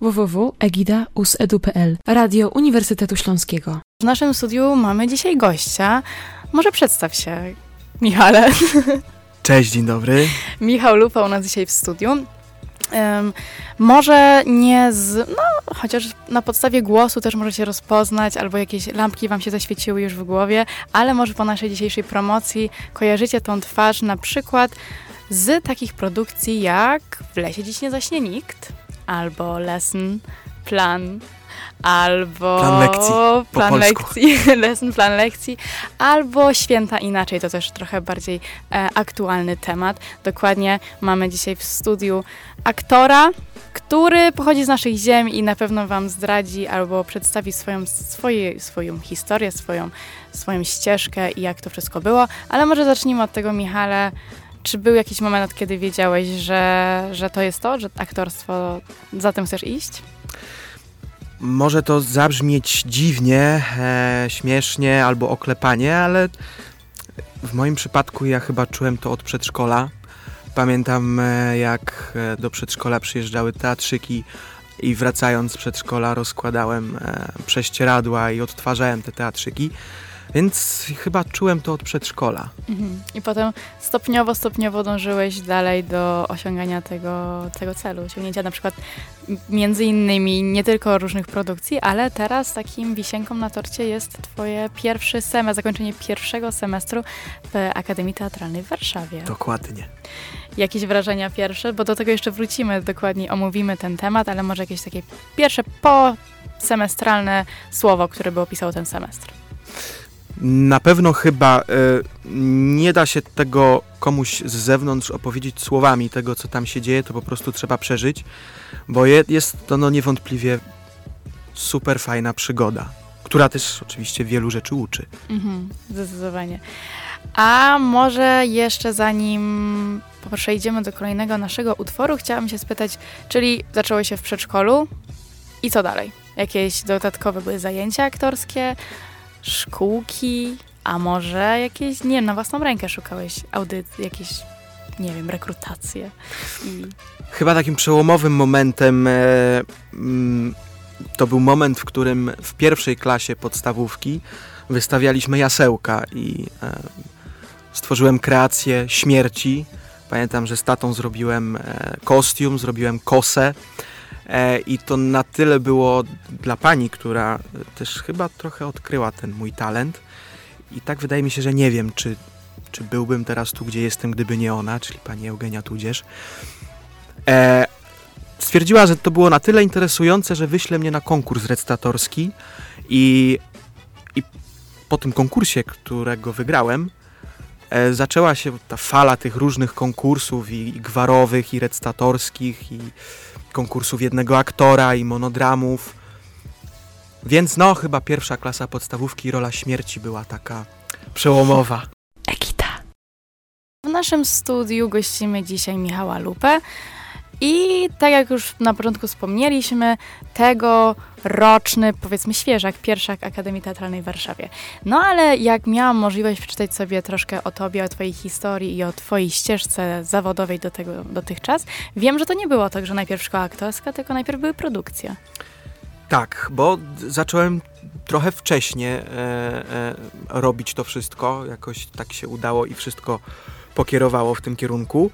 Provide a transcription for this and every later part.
www.egida.usedu.pl Radio Uniwersytetu Śląskiego. W naszym studiu mamy dzisiaj gościa. Może przedstaw się, Michale. Cześć, dzień dobry. Michał Lupa u nas dzisiaj w studiu. Um, może nie z, no chociaż na podstawie głosu też możecie rozpoznać, albo jakieś lampki wam się zaświeciły już w głowie, ale może po naszej dzisiejszej promocji kojarzycie tą twarz na przykład z takich produkcji jak W lesie dziś nie zaśnie nikt, albo Lesson Plan, albo plan lekcji, plan lekcji, lesson plan lekcji, albo święta inaczej, to też trochę bardziej e, aktualny temat. Dokładnie mamy dzisiaj w studiu aktora, który pochodzi z naszych ziem i na pewno wam zdradzi albo przedstawi swoją, swoje, swoją historię, swoją, swoją ścieżkę i jak to wszystko było. Ale może zacznijmy od tego, Michale, czy był jakiś moment, kiedy wiedziałeś, że, że to jest to, że aktorstwo, za tym chcesz iść? Może to zabrzmieć dziwnie, e, śmiesznie albo oklepanie, ale w moim przypadku ja chyba czułem to od przedszkola. Pamiętam, e, jak e, do przedszkola przyjeżdżały teatrzyki i wracając z przedszkola rozkładałem e, prześcieradła i odtwarzałem te teatrzyki. Więc chyba czułem to od przedszkola. Mhm. I potem stopniowo, stopniowo dążyłeś dalej do osiągania tego, tego celu, osiągnięcia na przykład między innymi nie tylko różnych produkcji, ale teraz takim wisienką na torcie jest twoje pierwszy semestr, zakończenie pierwszego semestru w Akademii Teatralnej w Warszawie. Dokładnie. Jakieś wrażenia pierwsze, bo do tego jeszcze wrócimy, dokładnie omówimy ten temat, ale może jakieś takie pierwsze posemestralne słowo, które by opisało ten semestr. Na pewno chyba y, nie da się tego komuś z zewnątrz opowiedzieć słowami, tego co tam się dzieje, to po prostu trzeba przeżyć, bo je, jest to no niewątpliwie super fajna przygoda, która też oczywiście wielu rzeczy uczy. Mhm, zdecydowanie. A może jeszcze zanim przejdziemy do kolejnego naszego utworu, chciałam się spytać, czyli zaczęło się w przedszkolu i co dalej? Jakieś dodatkowe były zajęcia aktorskie? Szkółki, a może jakieś, nie na własną rękę szukałeś audycji, jakieś, nie wiem, rekrutacje. I... Chyba takim przełomowym momentem e, mm, to był moment, w którym w pierwszej klasie podstawówki wystawialiśmy jasełka i e, stworzyłem kreację śmierci. Pamiętam, że z tatą zrobiłem e, kostium, zrobiłem kosę I to na tyle było dla pani, która też chyba trochę odkryła ten mój talent. I tak wydaje mi się, że nie wiem, czy, czy byłbym teraz tu, gdzie jestem, gdyby nie ona, czyli pani Eugenia Tudzież. E, stwierdziła, że to było na tyle interesujące, że wyśle mnie na konkurs recytatorski i, i po tym konkursie, którego wygrałem, e, zaczęła się ta fala tych różnych konkursów i, i gwarowych, i recytatorskich, i konkursów jednego aktora i monodramów. Więc no, chyba pierwsza klasa podstawówki rola śmierci była taka przełomowa. Ekita. W naszym studiu gościmy dzisiaj Michała Lupę. I tak jak już na początku wspomnieliśmy, tegoroczny, powiedzmy świeżak, pierwszak Akademii Teatralnej w Warszawie. No ale jak miałam możliwość przeczytać sobie troszkę o tobie, o twojej historii i o twojej ścieżce zawodowej do tego dotychczas, wiem, że to nie było tak, że najpierw szkoła aktorska, tylko najpierw były produkcje. Tak, bo zacząłem trochę wcześniej e, e, robić to wszystko, jakoś tak się udało i wszystko pokierowało w tym kierunku.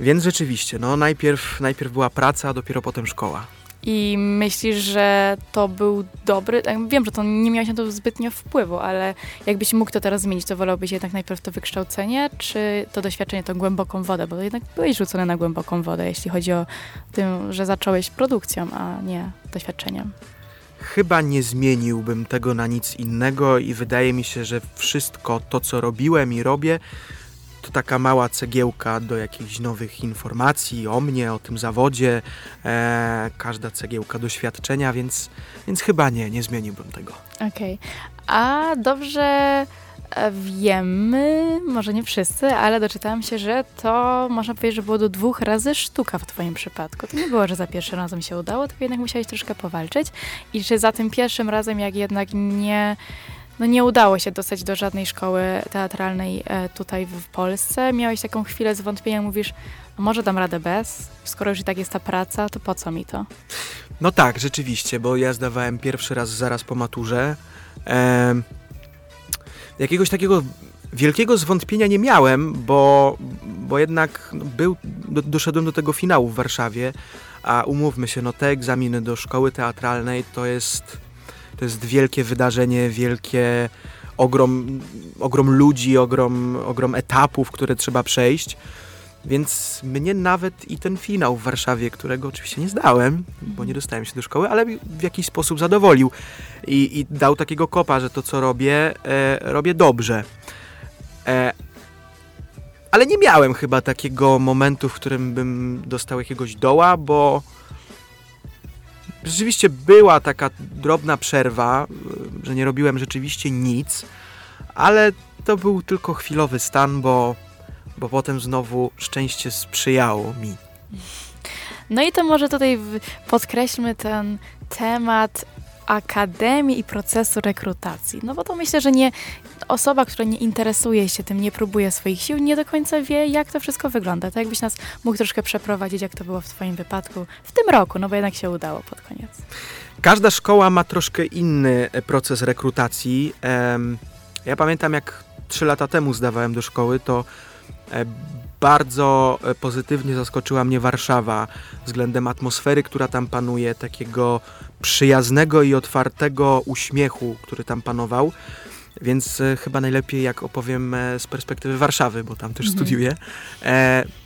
Więc rzeczywiście, no najpierw, najpierw była praca, a dopiero potem szkoła. I myślisz, że to był dobry? Wiem, że to nie miałeś na to zbytnio wpływu, ale jakbyś mógł to teraz zmienić, to wolałbyś jednak najpierw to wykształcenie, czy to doświadczenie, tą głęboką wodę? Bo jednak byłeś rzucony na głęboką wodę, jeśli chodzi o tym, że zacząłeś produkcją, a nie doświadczeniem. Chyba nie zmieniłbym tego na nic innego i wydaje mi się, że wszystko to, co robiłem i robię, to taka mała cegiełka do jakichś nowych informacji o mnie, o tym zawodzie, e, każda cegiełka doświadczenia, więc, więc chyba nie, nie zmieniłbym tego. Okej, okay. a dobrze e, wiemy, może nie wszyscy, ale doczytałam się, że to można powiedzieć, że było do dwóch razy sztuka w twoim przypadku. To nie było, że za pierwszym razem się udało, tylko jednak musiałeś troszkę powalczyć i czy za tym pierwszym razem, jak jednak nie no nie udało się dostać do żadnej szkoły teatralnej e, tutaj w Polsce. Miałeś taką chwilę zwątpienia, mówisz, a może dam radę bez? Skoro już i tak jest ta praca, to po co mi to? No tak, rzeczywiście, bo ja zdawałem pierwszy raz zaraz po maturze. Em, jakiegoś takiego wielkiego zwątpienia nie miałem, bo, bo jednak no, był, do, doszedłem do tego finału w Warszawie, a umówmy się, no te egzaminy do szkoły teatralnej to jest, to jest wielkie wydarzenie, wielkie ogrom, ogrom ludzi, ogrom, ogrom etapów, które trzeba przejść. Więc mnie nawet i ten finał w Warszawie, którego oczywiście nie zdałem, bo nie dostałem się do szkoły, ale w jakiś sposób zadowolił i, i dał takiego kopa, że to co robię, e, robię dobrze. E, ale nie miałem chyba takiego momentu, w którym bym dostał jakiegoś doła, bo rzeczywiście była taka drobna przerwa, y, że nie robiłem rzeczywiście nic, ale to był tylko chwilowy stan, bo, bo potem znowu szczęście sprzyjało mi. No i to może tutaj podkreślmy ten temat akademii i procesu rekrutacji. No bo to myślę, że nie osoba, która nie interesuje się tym, nie próbuje swoich sił, nie do końca wie, jak to wszystko wygląda. Tak jakbyś nas mógł troszkę przeprowadzić, jak to było w Twoim wypadku w tym roku, no bo jednak się udało pod koniec. Każda szkoła ma troszkę inny e, proces rekrutacji. Ja pamiętam, jak trzy lata temu zdawałem do szkoły, to e, bardzo e, pozytywnie zaskoczyła mnie Warszawa względem atmosfery, która tam panuje, takiego przyjaznego i otwartego uśmiechu, który tam panował. Więc e, chyba najlepiej, jak opowiem e, z perspektywy Warszawy, bo tam też Mhm. studiuję.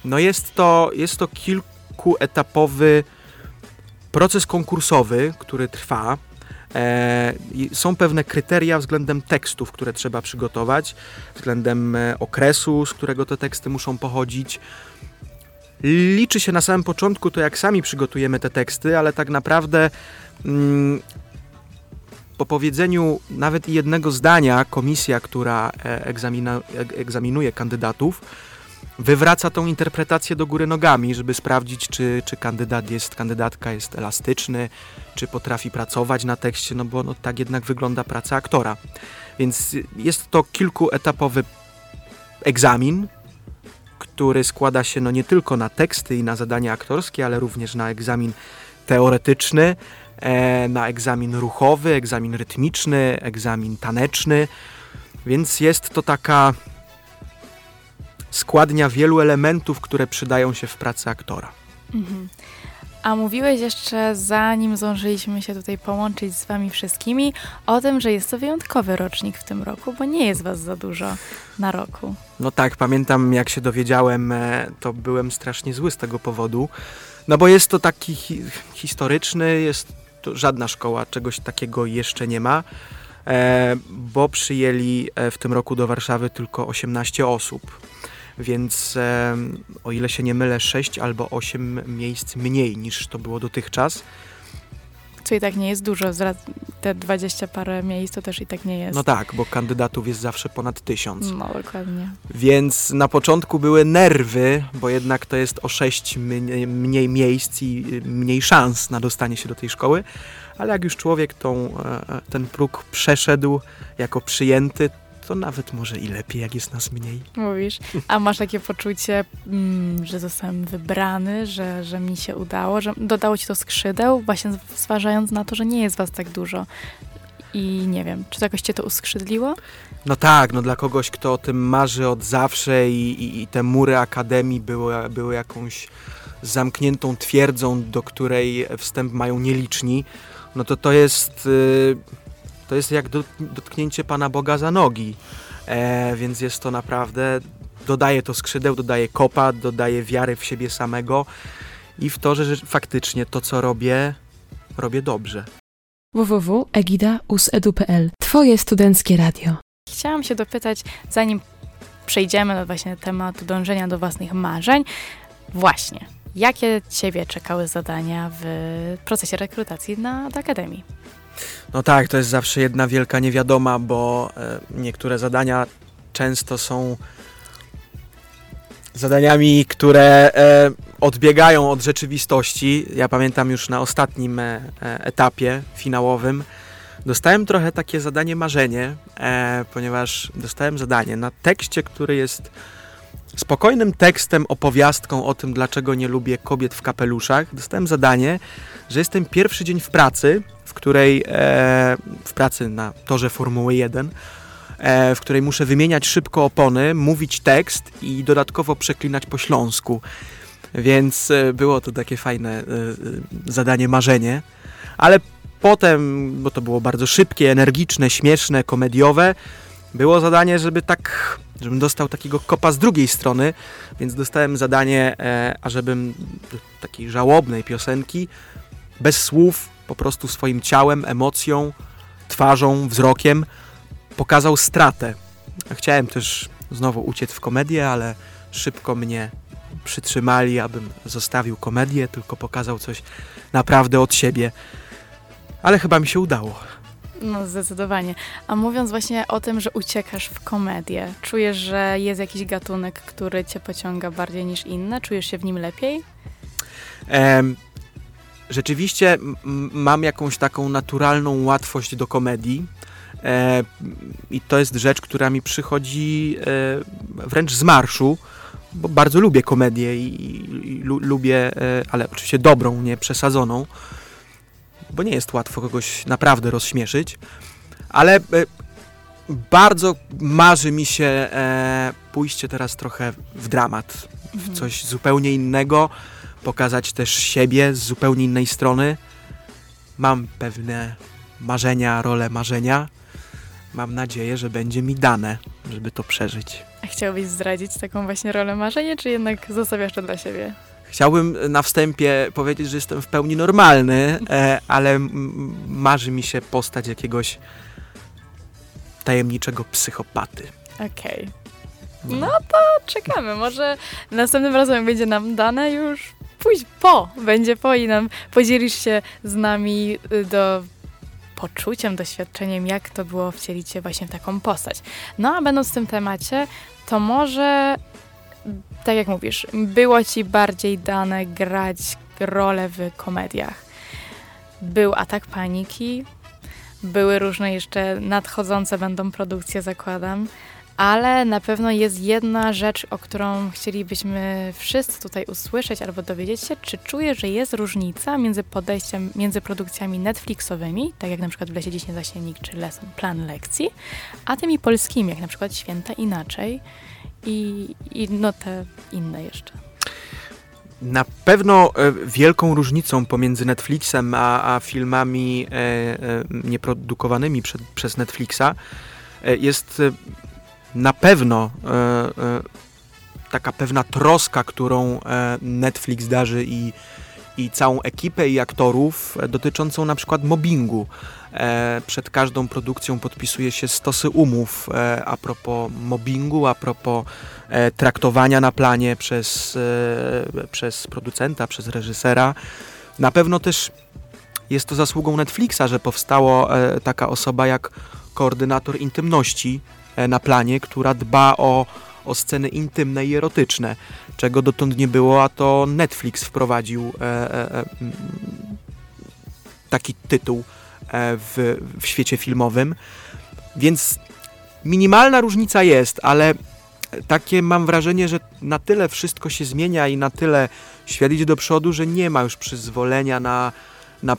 No jest to, jest to kilkuetapowy proces konkursowy, który trwa. E, są pewne kryteria względem tekstów, które trzeba przygotować, względem e, okresu, z którego te teksty muszą pochodzić. Liczy się na samym początku to, jak sami przygotujemy te teksty, ale tak naprawdę mm, po powiedzeniu nawet jednego zdania komisja, która e, egzamina, eg- egzaminuje kandydatów, wywraca tą interpretację do góry nogami, żeby sprawdzić, czy, czy kandydat jest, kandydatka jest elastyczny, czy potrafi pracować na tekście, no bo no, tak jednak wygląda praca aktora. Więc jest to kilkuetapowy egzamin, który składa się no nie tylko na teksty i na zadania aktorskie, ale również na egzamin teoretyczny, e, na egzamin ruchowy, egzamin rytmiczny, egzamin taneczny. Więc jest to taka składnia wielu elementów, które przydają się w pracy aktora. Mhm. A mówiłeś jeszcze, zanim zdążyliśmy się tutaj połączyć z Wami wszystkimi, o tym, że jest to wyjątkowy rocznik w tym roku, bo nie jest Was za dużo na roku. No tak, pamiętam jak się dowiedziałem, e, to byłem strasznie zły z tego powodu. No bo jest to taki hi historyczny, jest to żadna szkoła czegoś takiego jeszcze nie ma, e, bo przyjęli e, w tym roku do Warszawy tylko 18 osób. Więc o ile się nie mylę, 6 albo 8 miejsc mniej niż to było dotychczas. Co i tak nie jest dużo, te 20 parę miejsc to też i tak nie jest. No tak, bo kandydatów jest zawsze ponad tysiąc. No, dokładnie. Więc na początku były nerwy, bo jednak to jest o 6 mniej, mniej miejsc i y, mniej szans na dostanie się do tej szkoły. Ale jak już człowiek tą, e, e, ten próg przeszedł jako przyjęty, to nawet może i lepiej, jak jest nas mniej. Mówisz. A masz takie poczucie, mm, że zostałem wybrany, że, że mi się udało, że dodało ci to skrzydeł, właśnie zważając na to, że nie jest was tak dużo. I nie wiem, czy to jakoś cię to uskrzydliło? No tak, no dla kogoś, kto o tym marzy od zawsze i, i, i te mury akademii były, były jakąś zamkniętą twierdzą, do której wstęp mają nieliczni, no to to jest, y, to jest jak do, dotknięcie Pana Boga za nogi. E, więc jest to naprawdę, dodaje to skrzydeł, dodaje kopa, dodaje wiary w siebie samego i w to, że, że faktycznie to, co robię, robię dobrze. www.egida.usedu.pl Twoje studenckie radio. Chciałam się dopytać, zanim przejdziemy do właśnie tematu dążenia do własnych marzeń, właśnie, jakie ciebie czekały zadania w procesie rekrutacji na do Akademii? No tak, to jest zawsze jedna wielka niewiadoma, bo e, niektóre zadania często są zadaniami, które e, odbiegają od rzeczywistości. Ja pamiętam już na ostatnim e, etapie finałowym dostałem trochę takie zadanie marzenie, ponieważ dostałem zadanie na tekście, który jest spokojnym tekstem, opowiastką o tym, dlaczego nie lubię kobiet w kapeluszach, dostałem zadanie, że jestem pierwszy dzień w pracy, w której e, w pracy na torze Formuły 1, e, w której muszę wymieniać szybko opony, mówić tekst i dodatkowo przeklinać po śląsku. Więc e, było to takie fajne e, e, zadanie, marzenie. Ale potem, bo to było bardzo szybkie, energiczne, śmieszne, komediowe, było zadanie, żeby tak, żebym dostał takiego kopa z drugiej strony, więc dostałem zadanie, e, ażebym takiej żałobnej piosenki, bez słów, po prostu swoim ciałem, emocją, twarzą, wzrokiem pokazał stratę. Chciałem też znowu uciec w komedię, ale szybko mnie przytrzymali, abym zostawił komedię, tylko pokazał coś naprawdę od siebie. Ale chyba mi się udało. No zdecydowanie. A mówiąc właśnie o tym, że uciekasz w komedię, czujesz, że jest jakiś gatunek, który cię pociąga bardziej niż inne? Czujesz się w nim lepiej? Em, rzeczywiście mam jakąś taką naturalną łatwość do komedii. E, I to jest rzecz, która mi przychodzi e, wręcz z marszu, bo bardzo lubię komedię i, i, i lu, lubię, e, ale oczywiście dobrą, nie przesadzoną bo nie jest łatwo kogoś naprawdę rozśmieszyć, ale e, bardzo marzy mi się e, pójście teraz trochę w dramat, w mhm. coś zupełnie innego, pokazać też siebie z zupełnie innej strony. Mam pewne marzenia, role marzenia. Mam nadzieję, że będzie mi dane, żeby to przeżyć. A chciałbyś zdradzić taką właśnie rolę marzenia, czy jednak zostawiasz to dla siebie? Chciałbym na wstępie powiedzieć, że jestem w pełni normalny, e, ale marzy mi się postać jakiegoś tajemniczego psychopaty. Okej. Okay. No. no to czekamy. Może następnym razem będzie nam dane już pójść po. Będzie po i nam podzielisz się z nami y, do poczuciem, doświadczeniem, jak to było wcielić się właśnie w taką postać. No a będąc w tym temacie, to może tak jak mówisz, było ci bardziej dane grać rolę w komediach. Był atak paniki, były różne jeszcze nadchodzące będą produkcje, zakładam, ale na pewno jest jedna rzecz, o którą chcielibyśmy wszyscy tutaj usłyszeć albo dowiedzieć się, czy czujesz, że jest różnica między podejściem, między produkcjami Netflixowymi, tak jak na przykład w Lesie Dziś Zasiennik czy Lesson Plan Lekcji, a tymi polskimi, jak na przykład Święta Inaczej, i, i no te inne jeszcze. Na pewno e, wielką różnicą pomiędzy Netflixem a, a filmami e, e, nieprodukowanymi przed, przez Netflixa jest na pewno e, taka pewna troska, którą Netflix darzy i, i całą ekipę i aktorów dotyczącą na przykład mobbingu. E, przed każdą produkcją podpisuje się stosy umów e, a propos mobbingu, a propos e, traktowania na planie przez, przez producenta, przez reżysera. Na pewno też jest to zasługą Netflixa, że powstało taka osoba jak koordynator intymności na planie, która dba o, o sceny intymne i erotyczne, czego dotąd nie było, a to Netflix wprowadził e, e, taki tytuł E, w, w świecie filmowym. Więc minimalna różnica jest, ale takie mam wrażenie, że na tyle wszystko się zmienia i na tyle świat idzie do przodu, że nie ma już przyzwolenia na, na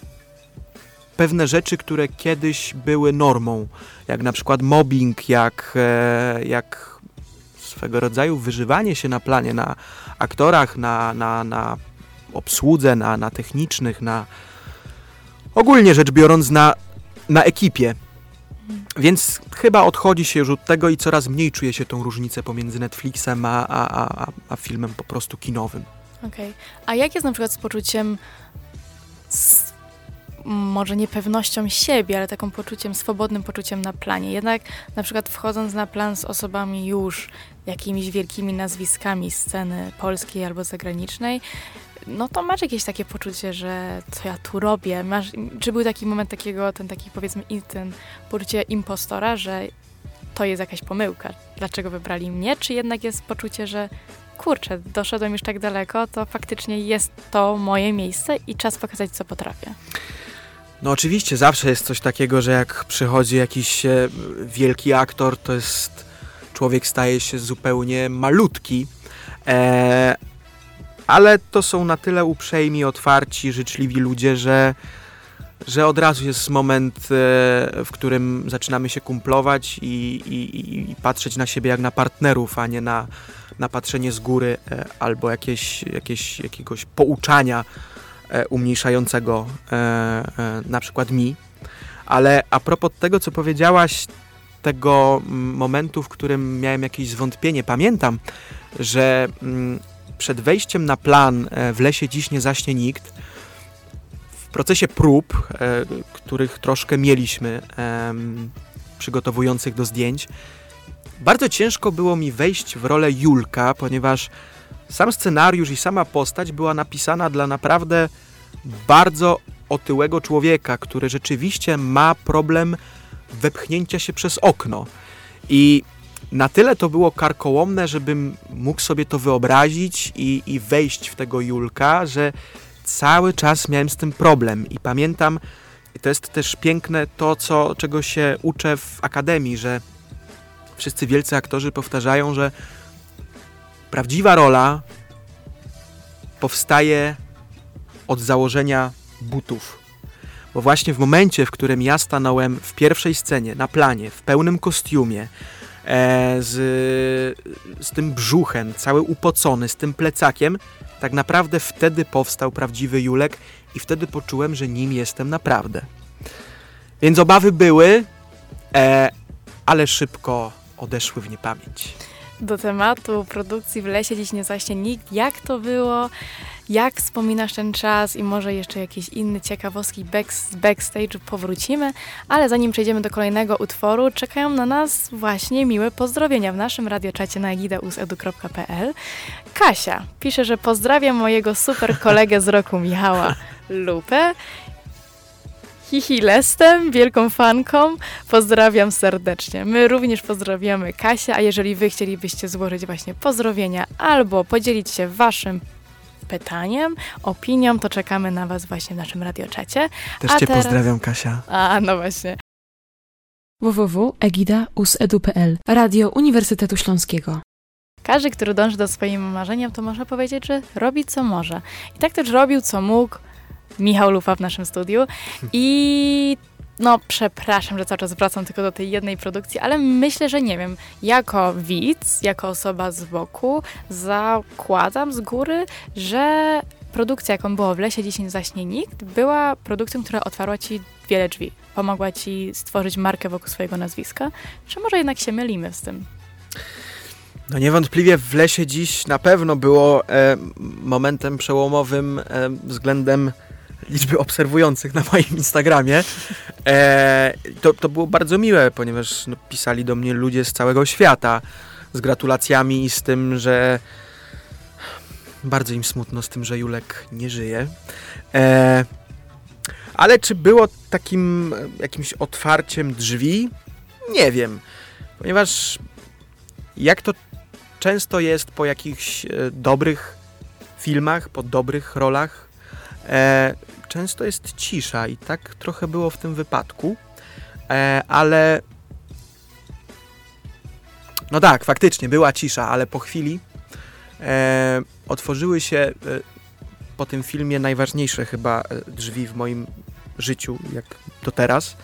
pewne rzeczy, które kiedyś były normą, jak na przykład mobbing, jak, e, jak swego rodzaju wyżywanie się na planie, na aktorach, na, na, na obsłudze, na, na technicznych, na, ogólnie rzecz biorąc na, na ekipie. Więc chyba odchodzi się już od tego i coraz mniej czuje się tą różnicę pomiędzy Netflixem a, a, a, a filmem po prostu kinowym. Okej. Okay. A jak jest na przykład z poczuciem, może niepewnością siebie, ale taką poczuciem, swobodnym poczuciem na planie? Jednak na przykład wchodząc na plan z osobami już jakimiś wielkimi nazwiskami sceny polskiej albo zagranicznej, no to masz jakieś takie poczucie, że co ja tu robię? Masz, czy był taki moment takiego, ten taki powiedzmy, ten poczucie impostora, że to jest jakaś pomyłka? Dlaczego wybrali mnie? Czy jednak jest poczucie, że kurczę, doszedłem już tak daleko, to faktycznie jest to moje miejsce i czas pokazać, co potrafię? No oczywiście, zawsze jest coś takiego, że jak przychodzi jakiś e, wielki aktor, to jest człowiek staje się zupełnie malutki. E, ale to są na tyle uprzejmi, otwarci, życzliwi ludzie, że, że od razu jest moment, e, w którym zaczynamy się kumplować i, i, i patrzeć na siebie jak na partnerów, a nie na, na patrzenie z góry e, albo jakieś, jakieś, jakiegoś pouczania umniejszającego e, e, na przykład mi. Ale a propos tego, co powiedziałaś, tego mm, momentu, w którym miałem jakieś zwątpienie, pamiętam, że mm, przed wejściem na plan e, w lesie dziś nie zaśnie nikt, w procesie prób, e, których troszkę mieliśmy, przygotowujących do zdjęć, bardzo ciężko było mi wejść w rolę Julka, ponieważ sam scenariusz i sama postać była napisana dla naprawdę bardzo otyłego człowieka, który rzeczywiście ma problem wepchnięcia się przez okno. I na tyle to było karkołomne, żebym mógł sobie to wyobrazić i, i wejść w tego Julka, że cały czas miałem z tym problem. I pamiętam, i to jest też piękne to, co, czego się uczę w akademii, że wszyscy wielcy aktorzy powtarzają, że prawdziwa rola powstaje od założenia butów. Bo właśnie w momencie, w którym ja stanąłem w pierwszej scenie, na planie, w pełnym kostiumie, e, z, z tym brzuchem, cały upocony, z tym plecakiem, tak naprawdę wtedy powstał prawdziwy Julek i wtedy poczułem, że nim jestem naprawdę. Więc obawy były, e, ale szybko odeszły w niepamięć. Do tematu produkcji w lesie dziś nie zaśnie nikt. Jak to było? Jak wspominasz ten czas i może jeszcze jakieś inne ciekawostki back, z powrócimy, ale zanim przejdziemy do kolejnego utworu, czekają na nas właśnie miłe pozdrowienia w naszym radioczacie na egidausedu.pl. Kasia pisze, że pozdrawiam mojego super kolegę z roku Michała Lupę Hihi Lestem, wielką fanką. Pozdrawiam serdecznie. My również pozdrawiamy Kasię, a jeżeli wy chcielibyście złożyć właśnie pozdrowienia albo podzielić się waszym pytaniem, opinią, to czekamy na Was właśnie w naszym radioczacie. Też A Cię teraz... pozdrawiam, Kasia. A, no właśnie. www.egida.usedu.pl Radio Uniwersytetu Śląskiego. Każdy, który dąży do swoim marzeniem, to można powiedzieć, że robi co może. I tak też robił, co mógł Michał Lufa w naszym studiu. I no przepraszam, że cały czas wracam tylko do tej jednej produkcji, ale myślę, że nie wiem, jako widz, jako osoba z boku, zakładam z góry, że produkcja, jaką było w Lesie 10 zaśnie nikt, była produkcją, która otwarła ci wiele drzwi. Pomogła ci stworzyć markę wokół swojego nazwiska. Czy może jednak się mylimy z tym? No niewątpliwie w Lesie dziś na pewno było e, momentem przełomowym e, względem liczby obserwujących na moim Instagramie. E, to, to było bardzo miłe, ponieważ no, pisali do mnie ludzie z całego świata z gratulacjami i z tym, że bardzo im smutno z tym, że Julek nie żyje. E, ale czy było takim jakimś otwarciem drzwi? Nie wiem, ponieważ jak to często jest po jakichś e, dobrych filmach, po dobrych rolach, e, często jest cisza i tak trochę było w tym wypadku, e, ale no tak, faktycznie była cisza, ale po chwili e, otworzyły się e, po tym filmie najważniejsze chyba e, drzwi w moim życiu, jak do teraz,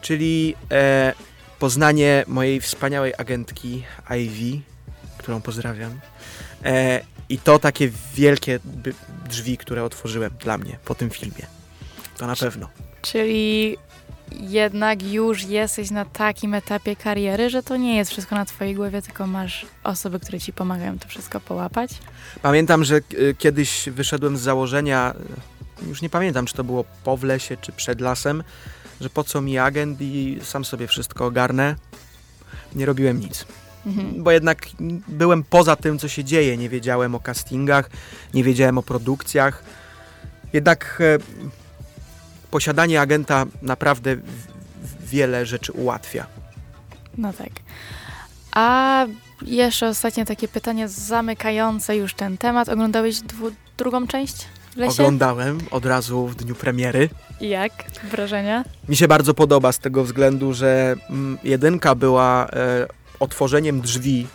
czyli e, poznanie mojej wspaniałej agentki Ivy, którą pozdrawiam. E, I to takie wielkie drzwi, które otworzyłem dla mnie po tym filmie. To na pewno. Czyli jednak już jesteś na takim etapie kariery, że to nie jest wszystko na twojej głowie, tylko masz osoby, które ci pomagają to wszystko połapać? Pamiętam, że e, kiedyś wyszedłem z założenia, e, już nie pamiętam, czy to było po w lesie, czy przed lasem, że po co mi agent i sam sobie wszystko ogarnę. Nie robiłem nic. Mhm. Bo jednak byłem poza tym, co się dzieje. Nie wiedziałem o castingach, nie wiedziałem o produkcjach. Jednak e, posiadanie agenta naprawdę wiele rzeczy ułatwia. No tak. A jeszcze ostatnie takie pytanie zamykające już ten temat. Oglądałeś drugą część? Lesie? Oglądałem od razu w dniu premiery. I jak wrażenia? Mi się bardzo podoba z tego względu, że mm, jedynka była e, otworzeniem drzwi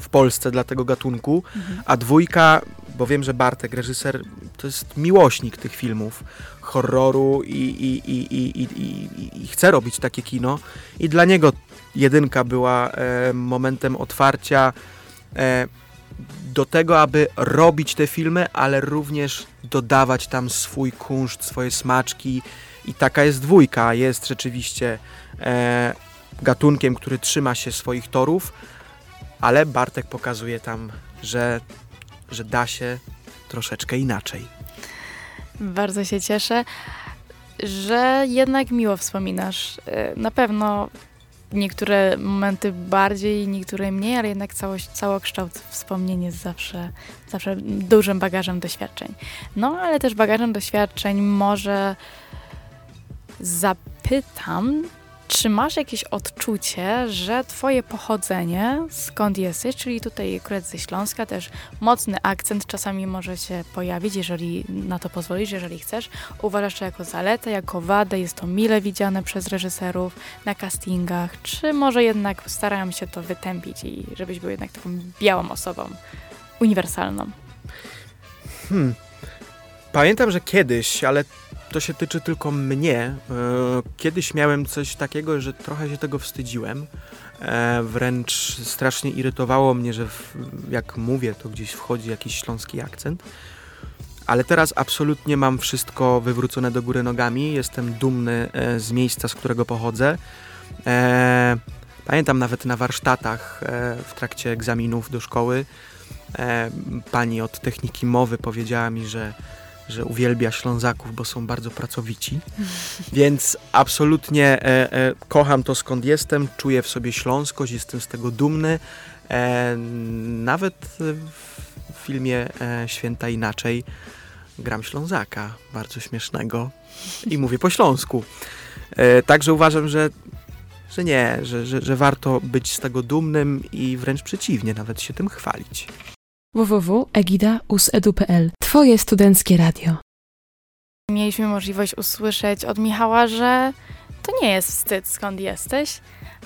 w Polsce dla tego gatunku, Mhm. a dwójka, bo wiem, że Bartek, reżyser, to jest miłośnik tych filmów, horroru i, i, i, i, i, i, chce robić takie kino. I dla niego jedynka była e, momentem otwarcia e, do tego, aby robić te filmy, ale również dodawać tam swój kunszt, swoje smaczki. I taka jest dwójka. Jest rzeczywiście e, gatunkiem, który trzyma się swoich torów, ale Bartek pokazuje tam, że, że da się troszeczkę inaczej. Bardzo się cieszę, że jednak miło wspominasz. E, Na pewno niektóre momenty bardziej, niektóre mniej, ale jednak całość, całokształt wspomnień jest zawsze, zawsze dużym bagażem doświadczeń. No, ale też bagażem doświadczeń może zapytam, czy masz jakieś odczucie, że twoje pochodzenie, skąd jesteś, czyli tutaj akurat ze Śląska, też mocny akcent czasami może się pojawić, jeżeli na to pozwolisz, jeżeli chcesz. Uważasz to jako zaletę, jako wadę, jest to mile widziane przez reżyserów na castingach, czy może jednak starają się to wytępić i żebyś był jednak taką białą osobą, uniwersalną? Hmm. Pamiętam, że kiedyś, ale to się tyczy tylko mnie. e, Kiedyś miałem coś takiego, że trochę się tego wstydziłem. E, Wręcz strasznie irytowało mnie, że jak mówię, to gdzieś wchodzi jakiś śląski akcent. Ale teraz absolutnie mam wszystko wywrócone do góry nogami. Jestem dumny e, z miejsca, z którego pochodzę. Pamiętam nawet na warsztatach w trakcie egzaminów do szkoły pani od techniki mowy powiedziała mi, że, że uwielbia Ślązaków, bo są bardzo pracowici. Więc absolutnie e, e, kocham to skąd jestem, czuję w sobie śląskość, jestem z tego dumny. E, nawet w filmie e, Święta Inaczej gram Ślązaka, bardzo śmiesznego i mówię po śląsku. E, także uważam, że, że nie, że, że, że warto być z tego dumnym i wręcz przeciwnie, nawet się tym chwalić. www.egida.usedu.pl Twoje studenckie radio. Mieliśmy możliwość usłyszeć od Michała, że to nie jest wstyd, skąd jesteś,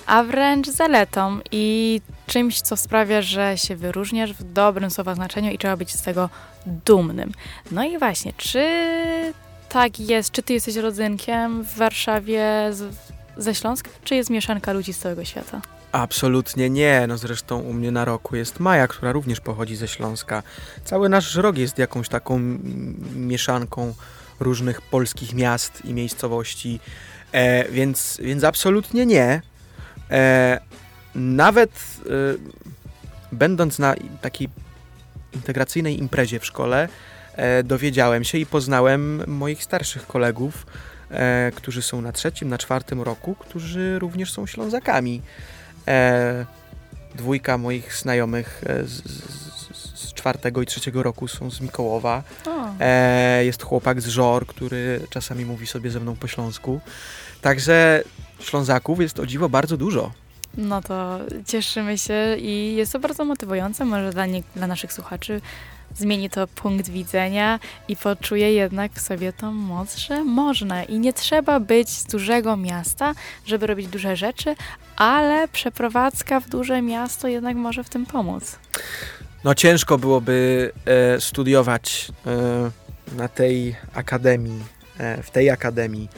a wręcz zaletą i czymś, co sprawia, że się wyróżniasz w dobrym słowa znaczeniu i trzeba być z tego dumnym. No i właśnie, czy tak jest? Czy ty jesteś rodzynkiem w Warszawie z, ze Śląska, czy jest mieszanka ludzi z całego świata? Absolutnie nie. No zresztą u mnie na roku jest Maja, która również pochodzi ze Śląska. Cały nasz rok jest jakąś taką mieszanką różnych polskich miast i miejscowości, e, więc, więc absolutnie nie. E, nawet e, będąc na takiej integracyjnej imprezie w szkole, e, dowiedziałem się i poznałem moich starszych kolegów, e, którzy są na trzecim, na czwartym roku, którzy również są Ślązakami. E, dwójka moich znajomych e, z, z, z czwartego i trzeciego roku są z Mikołowa. E, jest chłopak z Żor, który czasami mówi sobie ze mną po śląsku. Także Ślązaków jest o dziwo bardzo dużo. No to cieszymy się i jest to bardzo motywujące. Może dla, nie, dla naszych słuchaczy zmieni to punkt widzenia i poczuje jednak w sobie tą moc, że można i nie trzeba być z dużego miasta, żeby robić duże rzeczy, ale przeprowadzka w duże miasto jednak może w tym pomóc. No ciężko byłoby e, studiować e, na tej akademii, e, w tej akademii,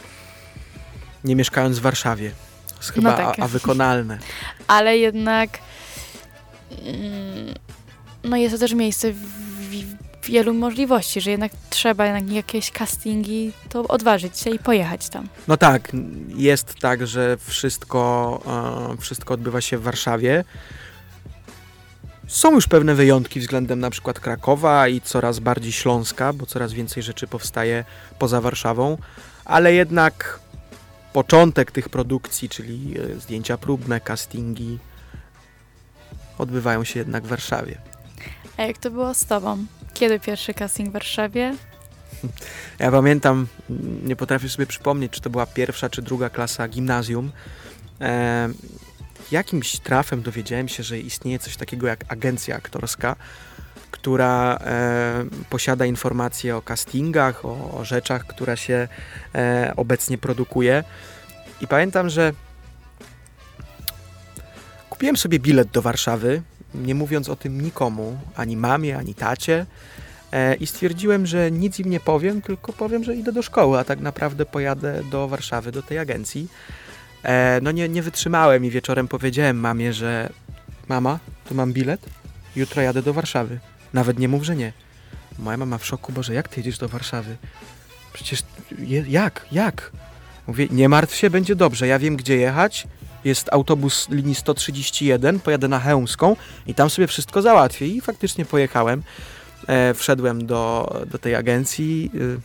nie mieszkając w Warszawie. To jest chyba No tak. a, a wykonalne. Ale jednak mm, no jest to też miejsce w, wielu możliwości, że jednak trzeba jednak jakieś castingi, to odważyć się i pojechać tam. No tak, jest tak, że wszystko, e, wszystko odbywa się w Warszawie. Są już pewne wyjątki względem na przykład Krakowa i coraz bardziej Śląska, bo coraz więcej rzeczy powstaje poza Warszawą, ale jednak początek tych produkcji, czyli e, zdjęcia próbne, castingi, odbywają się jednak w Warszawie. A jak to było z tobą? Kiedy pierwszy casting w Warszawie? Ja pamiętam, nie potrafię sobie przypomnieć, czy to była pierwsza czy druga klasa gimnazjum. E, jakimś trafem dowiedziałem się, że istnieje coś takiego jak agencja aktorska, która e, posiada informacje o castingach, o, o rzeczach, które się e, obecnie produkuje. I pamiętam, że kupiłem sobie bilet do Warszawy, nie mówiąc o tym nikomu, ani mamie, ani tacie. E, I stwierdziłem, że nic im nie powiem, tylko powiem, że idę do szkoły, a tak naprawdę pojadę do Warszawy, do tej agencji. E, no nie, nie wytrzymałem i wieczorem powiedziałem mamie, że mama, tu mam bilet, jutro jadę do Warszawy. Nawet nie mów, że nie. Moja mama w szoku, Boże, jak ty jedziesz do Warszawy? Przecież jak, jak? Mówię, nie martw się, będzie dobrze, ja wiem gdzie jechać, jest autobus linii 131, pojadę na Chełmską i tam sobie wszystko załatwię. I faktycznie pojechałem, e, wszedłem do, do tej agencji. Y,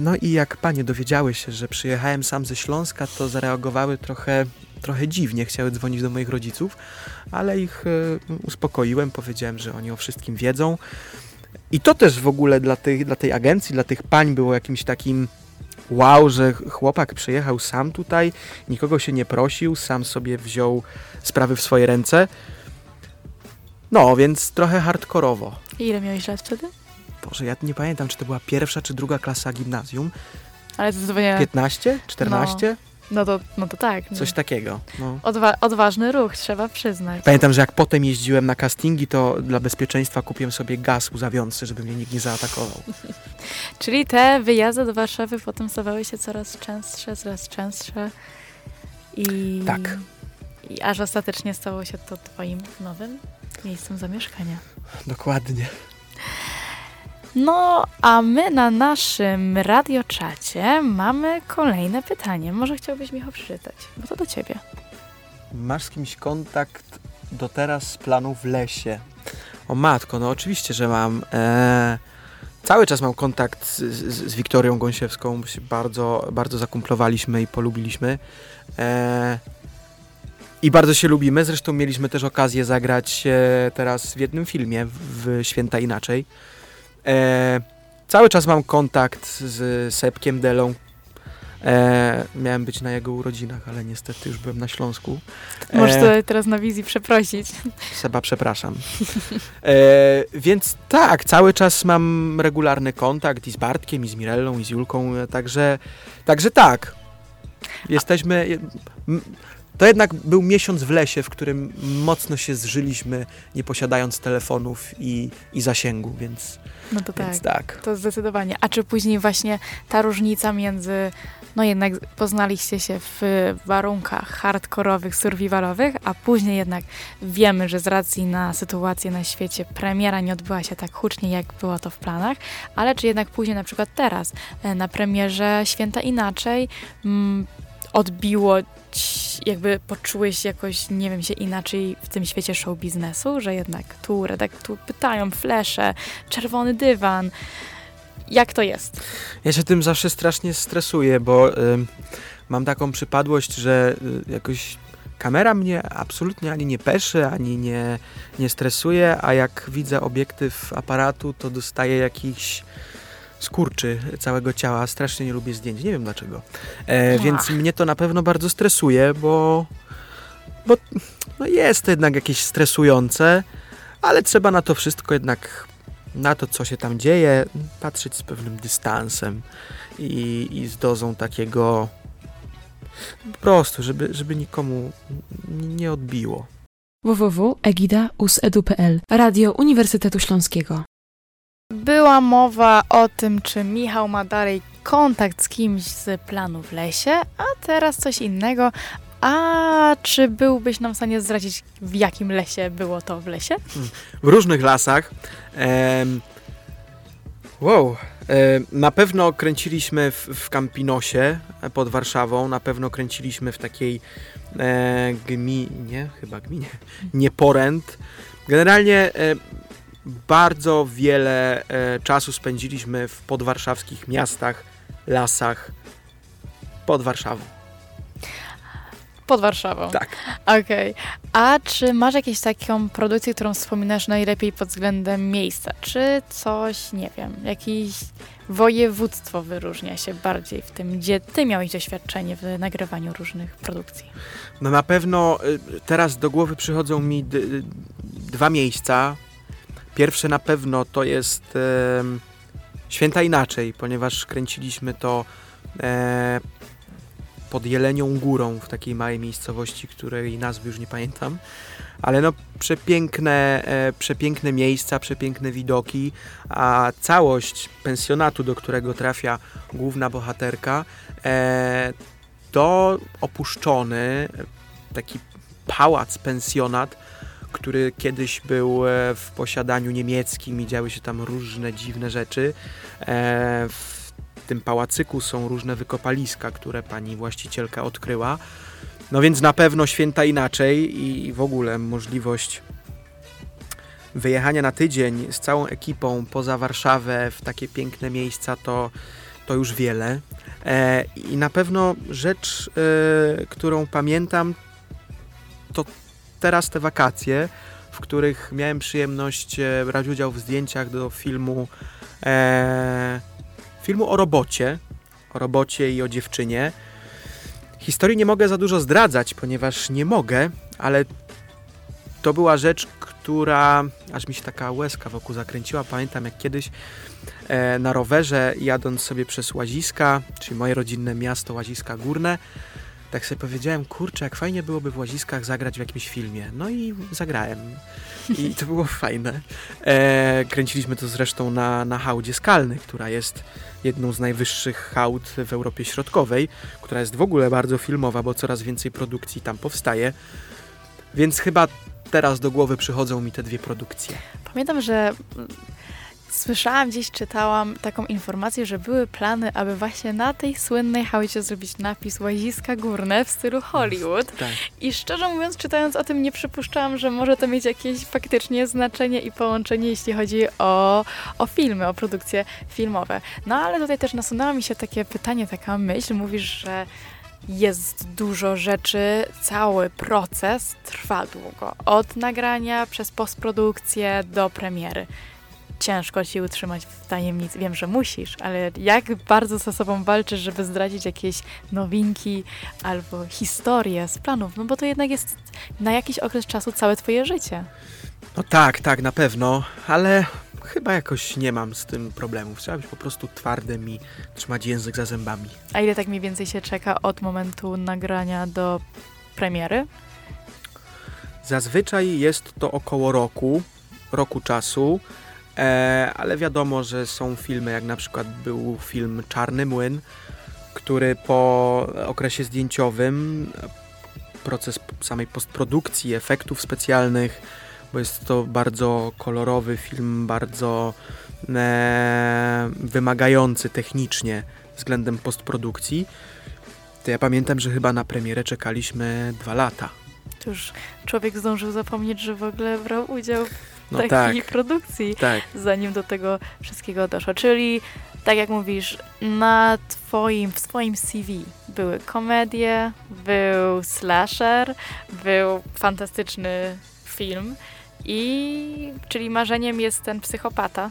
no i jak panie dowiedziały się, że przyjechałem sam ze Śląska, to zareagowały trochę, trochę dziwnie, chciały dzwonić do moich rodziców, ale ich y, uspokoiłem, powiedziałem, że oni o wszystkim wiedzą. I to też w ogóle dla, tych, dla tej agencji, dla tych pań było jakimś takim wow, że chłopak przyjechał sam tutaj, nikogo się nie prosił, sam sobie wziął sprawy w swoje ręce. No, więc trochę hardkorowo. I ile miałeś lat wtedy? Boże, ja nie pamiętam, czy to była pierwsza, czy druga klasa gimnazjum. Ale zdecydowanie... 15? 14? No to, no to tak. Coś takiego. No. Odwa odważny ruch, trzeba przyznać. Pamiętam, że jak potem jeździłem na castingi, to dla bezpieczeństwa kupiłem sobie gaz łzawiący, żeby mnie nikt nie zaatakował. Czyli te wyjazdy do Warszawy potem stawały się coraz częstsze, coraz częstsze. I, Tak. I aż ostatecznie stało się to twoim nowym miejscem zamieszkania. Dokładnie. No, a my na naszym radioczacie mamy kolejne pytanie. Może chciałbyś, Michał, przeczytać, bo to do ciebie. Masz z kimś kontakt do teraz z planu w lesie? O matko, no oczywiście, że mam. E, cały czas mam kontakt z, z, z Wiktorią Gąsiewską, bo się bardzo, bardzo zakumplowaliśmy i polubiliśmy. E, I bardzo się lubimy. Zresztą mieliśmy też okazję zagrać e, teraz w jednym filmie w Święta Inaczej. E, cały czas mam kontakt z Sepkiem Delą. E, miałem być na jego urodzinach, ale niestety już byłem na Śląsku. Możesz E, tutaj teraz na wizji przeprosić. Seba, przepraszam. E, więc tak, cały czas mam regularny kontakt i z Bartkiem, i z Mirellą, i z Julką, także, także tak. Jesteśmy... m- To jednak był miesiąc w lesie, w którym mocno się zżyliśmy, nie posiadając telefonów i, i zasięgu, więc, No to tak. więc tak. To zdecydowanie. A czy później właśnie ta różnica między, no jednak poznaliście się w warunkach hardkorowych, survivalowych, a później jednak wiemy, że z racji na sytuację na świecie premiera nie odbyła się tak hucznie, jak było to w planach, ale czy jednak później na przykład teraz e, na premierze Święta Inaczej mm, odbiło jakby poczułeś jakoś, nie wiem, się inaczej w tym świecie show biznesu, że jednak tu redak tu pytają, flesze, czerwony dywan. Jak to jest? Ja się tym zawsze strasznie stresuję, bo ym, mam taką przypadłość, że y, jakoś kamera mnie absolutnie ani nie peszy, ani nie, nie stresuje, a jak widzę obiektyw aparatu, to dostaję jakiś skurczy całego ciała. Strasznie nie lubię zdjęć, nie wiem dlaczego. E, więc mnie to na pewno bardzo stresuje, bo, bo no jest to jednak jakieś stresujące, ale trzeba na to wszystko jednak, na to co się tam dzieje, patrzeć z pewnym dystansem i, i z dozą takiego po prostu, żeby, żeby nikomu nie odbiło. www.egida.usedu.pl Radio Uniwersytetu Śląskiego. Była mowa o tym, czy Michał ma dalej kontakt z kimś z planu w lesie, a teraz coś innego. A czy byłbyś nam w stanie zdradzić, w jakim lesie było to w lesie? w różnych lasach. Wow. Na pewno kręciliśmy w, w Campinosie e, pod Warszawą, na pewno kręciliśmy w takiej e, gminie, chyba gminie, Nieporęt. Generalnie e, bardzo wiele e, czasu spędziliśmy w podwarszawskich miastach, lasach pod Warszawą. Pod Warszawą. Tak. Okej. A czy masz jakąś taką produkcję, którą wspominasz najlepiej pod względem miejsca? Czy coś, nie wiem, jakieś województwo wyróżnia się bardziej w tym, gdzie ty miałeś doświadczenie w nagrywaniu różnych produkcji? No na pewno y, teraz do głowy przychodzą mi y, dwa miejsca. Pierwsze na pewno to jest em, Święta Inaczej, ponieważ kręciliśmy to e, pod Jelenią Górą, w takiej małej miejscowości, której nazwy już nie pamiętam. Ale no przepiękne, e, przepiękne miejsca, przepiękne widoki, a całość pensjonatu, do którego trafia główna bohaterka, e, to opuszczony taki pałac, pensjonat, który kiedyś był e, w posiadaniu niemieckim i działy się tam różne dziwne rzeczy. E, w tym pałacyku są różne wykopaliska, które pani właścicielka odkryła. No więc na pewno święta inaczej i w ogóle możliwość wyjechania na tydzień z całą ekipą poza Warszawę w takie piękne miejsca to, to już wiele. E, I na pewno rzecz, którą pamiętam, to teraz te wakacje, w których miałem przyjemność e, brać udział w zdjęciach do filmu e, filmu o robocie, o robocie i o dziewczynie. Historii nie mogę za dużo zdradzać, ponieważ nie mogę, ale to była rzecz, która aż mi się taka łezka wokół zakręciła. Pamiętam jak kiedyś e, na rowerze jadąc sobie przez Łaziska, czyli moje rodzinne miasto Łaziska Górne, tak sobie powiedziałem, kurczę, jak fajnie byłoby w Łaziskach zagrać w jakimś filmie. No i zagrałem. I to było fajne. E, kręciliśmy to zresztą na, na hałdzie Skalny, która jest jedną z najwyższych hałd w Europie Środkowej, która jest w ogóle bardzo filmowa, bo coraz więcej produkcji tam powstaje. Więc chyba teraz do głowy przychodzą mi te dwie produkcje. Pamiętam, że Słyszałam gdzieś, czytałam taką informację, że były plany, aby właśnie na tej słynnej hałdzie zrobić napis Łaziska Górne w stylu Hollywood. Tak. I szczerze mówiąc, czytając o tym, nie przypuszczałam, że może to mieć jakieś faktycznie znaczenie i połączenie, jeśli chodzi o, o filmy, o produkcje filmowe. No ale tutaj też nasunęło mi się takie pytanie, taka myśl. Mówisz, że jest dużo rzeczy, cały proces trwa długo. Od nagrania przez postprodukcję do premiery ciężko ci utrzymać w tajemnicy. Wiem, że musisz, ale jak bardzo ze sobą walczysz, żeby zdradzić jakieś nowinki albo historie z planów? No bo to jednak jest na jakiś okres czasu całe twoje życie. No tak, tak, na pewno, ale chyba jakoś nie mam z tym problemów. Trzeba być po prostu twardym i trzymać język za zębami. A ile tak mniej więcej się czeka od momentu nagrania do premiery? Zazwyczaj jest to około roku, roku czasu. E, ale wiadomo, że są filmy, jak na przykład był film Czarny Młyn, który po okresie zdjęciowym, proces samej postprodukcji, efektów specjalnych, bo jest to bardzo kolorowy film, bardzo e, wymagający technicznie względem postprodukcji, to ja pamiętam, że chyba na premierę czekaliśmy dwa lata. To już człowiek zdążył zapomnieć, że w ogóle brał udział no takiej tak. produkcji, tak. zanim do tego wszystkiego doszło. Czyli, tak jak mówisz, na twoim, w swoim CV były komedie, był slasher, był fantastyczny film i czyli marzeniem jest ten psychopata.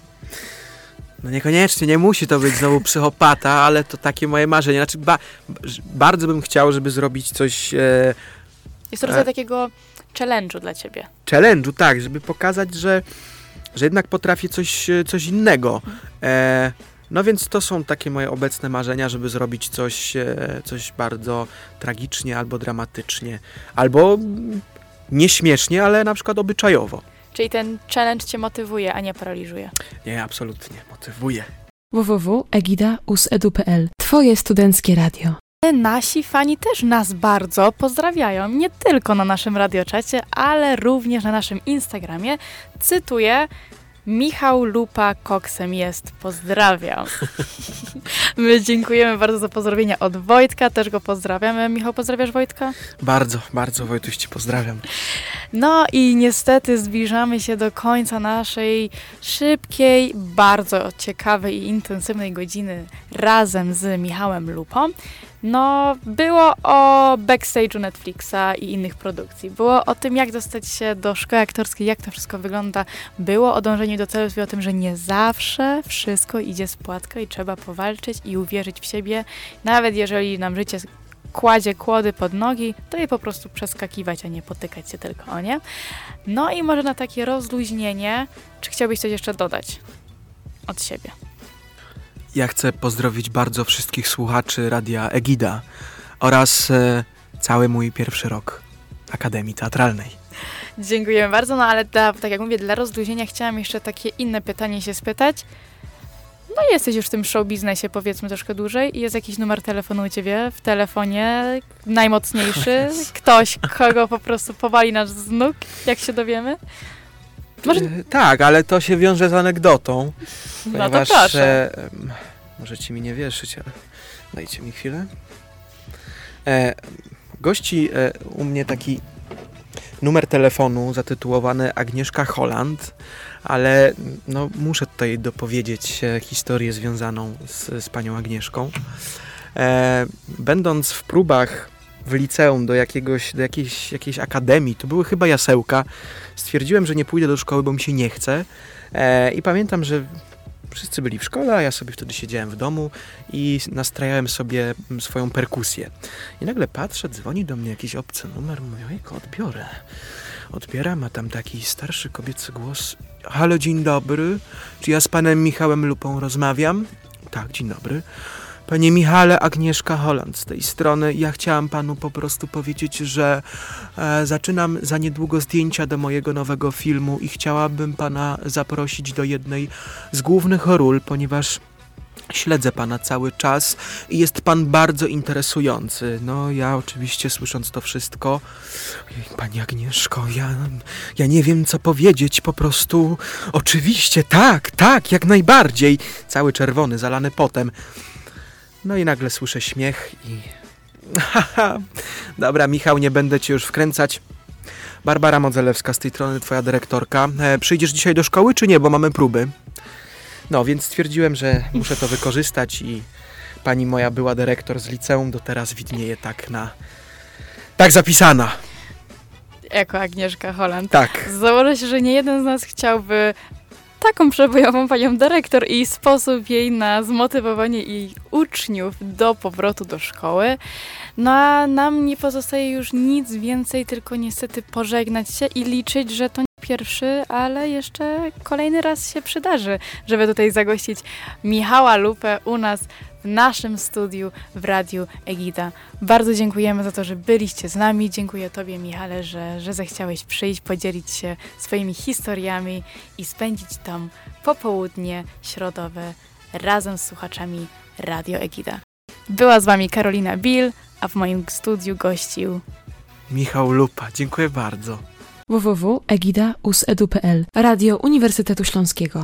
No niekoniecznie, nie musi to być znowu psychopata, ale to takie moje marzenie. Znaczy, ba bardzo bym chciał, żeby zrobić coś... E, jest to rodzaj e, takiego challenge'u dla ciebie. Challenge'u, tak, żeby pokazać, że, że jednak potrafię coś, coś innego. E, no więc to są takie moje obecne marzenia, żeby zrobić coś, e, coś bardzo tragicznie albo dramatycznie. Albo nieśmiesznie, ale na przykład obyczajowo. Czyli ten challenge cię motywuje, a nie paraliżuje? Nie, absolutnie, motywuje. www.egida.usedu.pl Twoje studenckie radio. Nasi fani też nas bardzo pozdrawiają, nie tylko na naszym radioczacie, ale również na naszym Instagramie. Cytuję, Michał Lupa koksem jest. Pozdrawiam. My dziękujemy bardzo za pozdrowienia od Wojtka, też go pozdrawiamy. Michał, pozdrawiasz Wojtka? Bardzo, bardzo Wojtuś Ci pozdrawiam. No i niestety zbliżamy się do końca naszej szybkiej, bardzo ciekawej i intensywnej godziny razem z Michałem Lupą. No, było o backstage'u Netflixa i innych produkcji. Było o tym, jak dostać się do szkoły aktorskiej, jak to wszystko wygląda. Było o dążeniu do celów i o tym, że nie zawsze wszystko idzie z płatka i trzeba powalczyć i uwierzyć w siebie. Nawet jeżeli nam życie kładzie kłody pod nogi, to je po prostu przeskakiwać, a nie potykać się tylko o nie. No i może na takie rozluźnienie, czy chciałbyś coś jeszcze dodać od siebie? Ja chcę pozdrowić bardzo wszystkich słuchaczy radia Egida, oraz e, cały mój pierwszy rok Akademii Teatralnej. Dziękujemy bardzo, no ale dla, tak jak mówię, dla rozluźnienia chciałam jeszcze takie inne pytanie się spytać. No jesteś już w tym show biznesie powiedzmy troszkę dłużej i jest jakiś numer telefonu u ciebie w telefonie najmocniejszy, ktoś, kogo po prostu powali nas z nóg, jak się dowiemy? Może- E, tak, ale to się wiąże z anegdotą. No to Ponieważ proszę. e, możecie mi nie wierzyć, ale dajcie mi chwilę. E, gości e, u mnie taki numer telefonu zatytułowany Agnieszka Holland, ale no, muszę tutaj dopowiedzieć historię związaną z, z panią Agnieszką. E, będąc w próbach w liceum do, jakiegoś, do jakiejś, jakiejś akademii, to były chyba jasełka, stwierdziłem, że nie pójdę do szkoły, bo mi się nie chce. E, I pamiętam, że wszyscy byli w szkole, a ja sobie wtedy siedziałem w domu i nastrajałem sobie swoją perkusję. I nagle patrzę, dzwoni do mnie jakiś obcy numer, mówię, ojejku, odbiorę. Odbieram, a tam taki starszy kobiecy głos. Halo, dzień dobry. Czy ja z panem Michałem Lupą rozmawiam? Tak, dzień dobry. Panie Michale, Agnieszka Holland z tej strony. Ja chciałam panu po prostu powiedzieć, że e, zaczynam za niedługo zdjęcia do mojego nowego filmu i chciałabym pana zaprosić do jednej z głównych ról, ponieważ śledzę pana cały czas i jest pan bardzo interesujący. No, ja oczywiście słysząc to wszystko, pani Agnieszko, ja, ja nie wiem co powiedzieć, po prostu oczywiście, tak, tak, jak najbardziej. Cały czerwony, zalany potem. No i nagle słyszę śmiech i... Haha, dobra Michał, nie będę cię już wkręcać. Barbara Modzelewska z tej strony, twoja dyrektorka. E, przyjdziesz dzisiaj do szkoły, czy nie, bo mamy próby? No, więc stwierdziłem, że muszę to wykorzystać i pani moja była dyrektor z liceum, do teraz widnieje tak na... Tak zapisana. Jako Agnieszka Holland. Tak. Założę się, że nie jeden z nas chciałby taką przebojową panią dyrektor i sposób jej na zmotywowanie jej uczniów do powrotu do szkoły. No a nam nie pozostaje już nic więcej, tylko niestety pożegnać się i liczyć, że to nie pierwszy, ale jeszcze kolejny raz się przydarzy, żeby tutaj zagościć Michała Lupę u nas naszym studiu w Radiu Egida. Bardzo dziękujemy za to, że byliście z nami. Dziękuję Tobie, Michale, że, że zechciałeś przyjść, podzielić się swoimi historiami i spędzić tam popołudnie środowe razem z słuchaczami Radio Egida. Była z Wami Karolina Bill, a w moim studiu gościł Michał Lupa, dziękuję bardzo. www.egida.usedu.pl Radio Uniwersytetu Śląskiego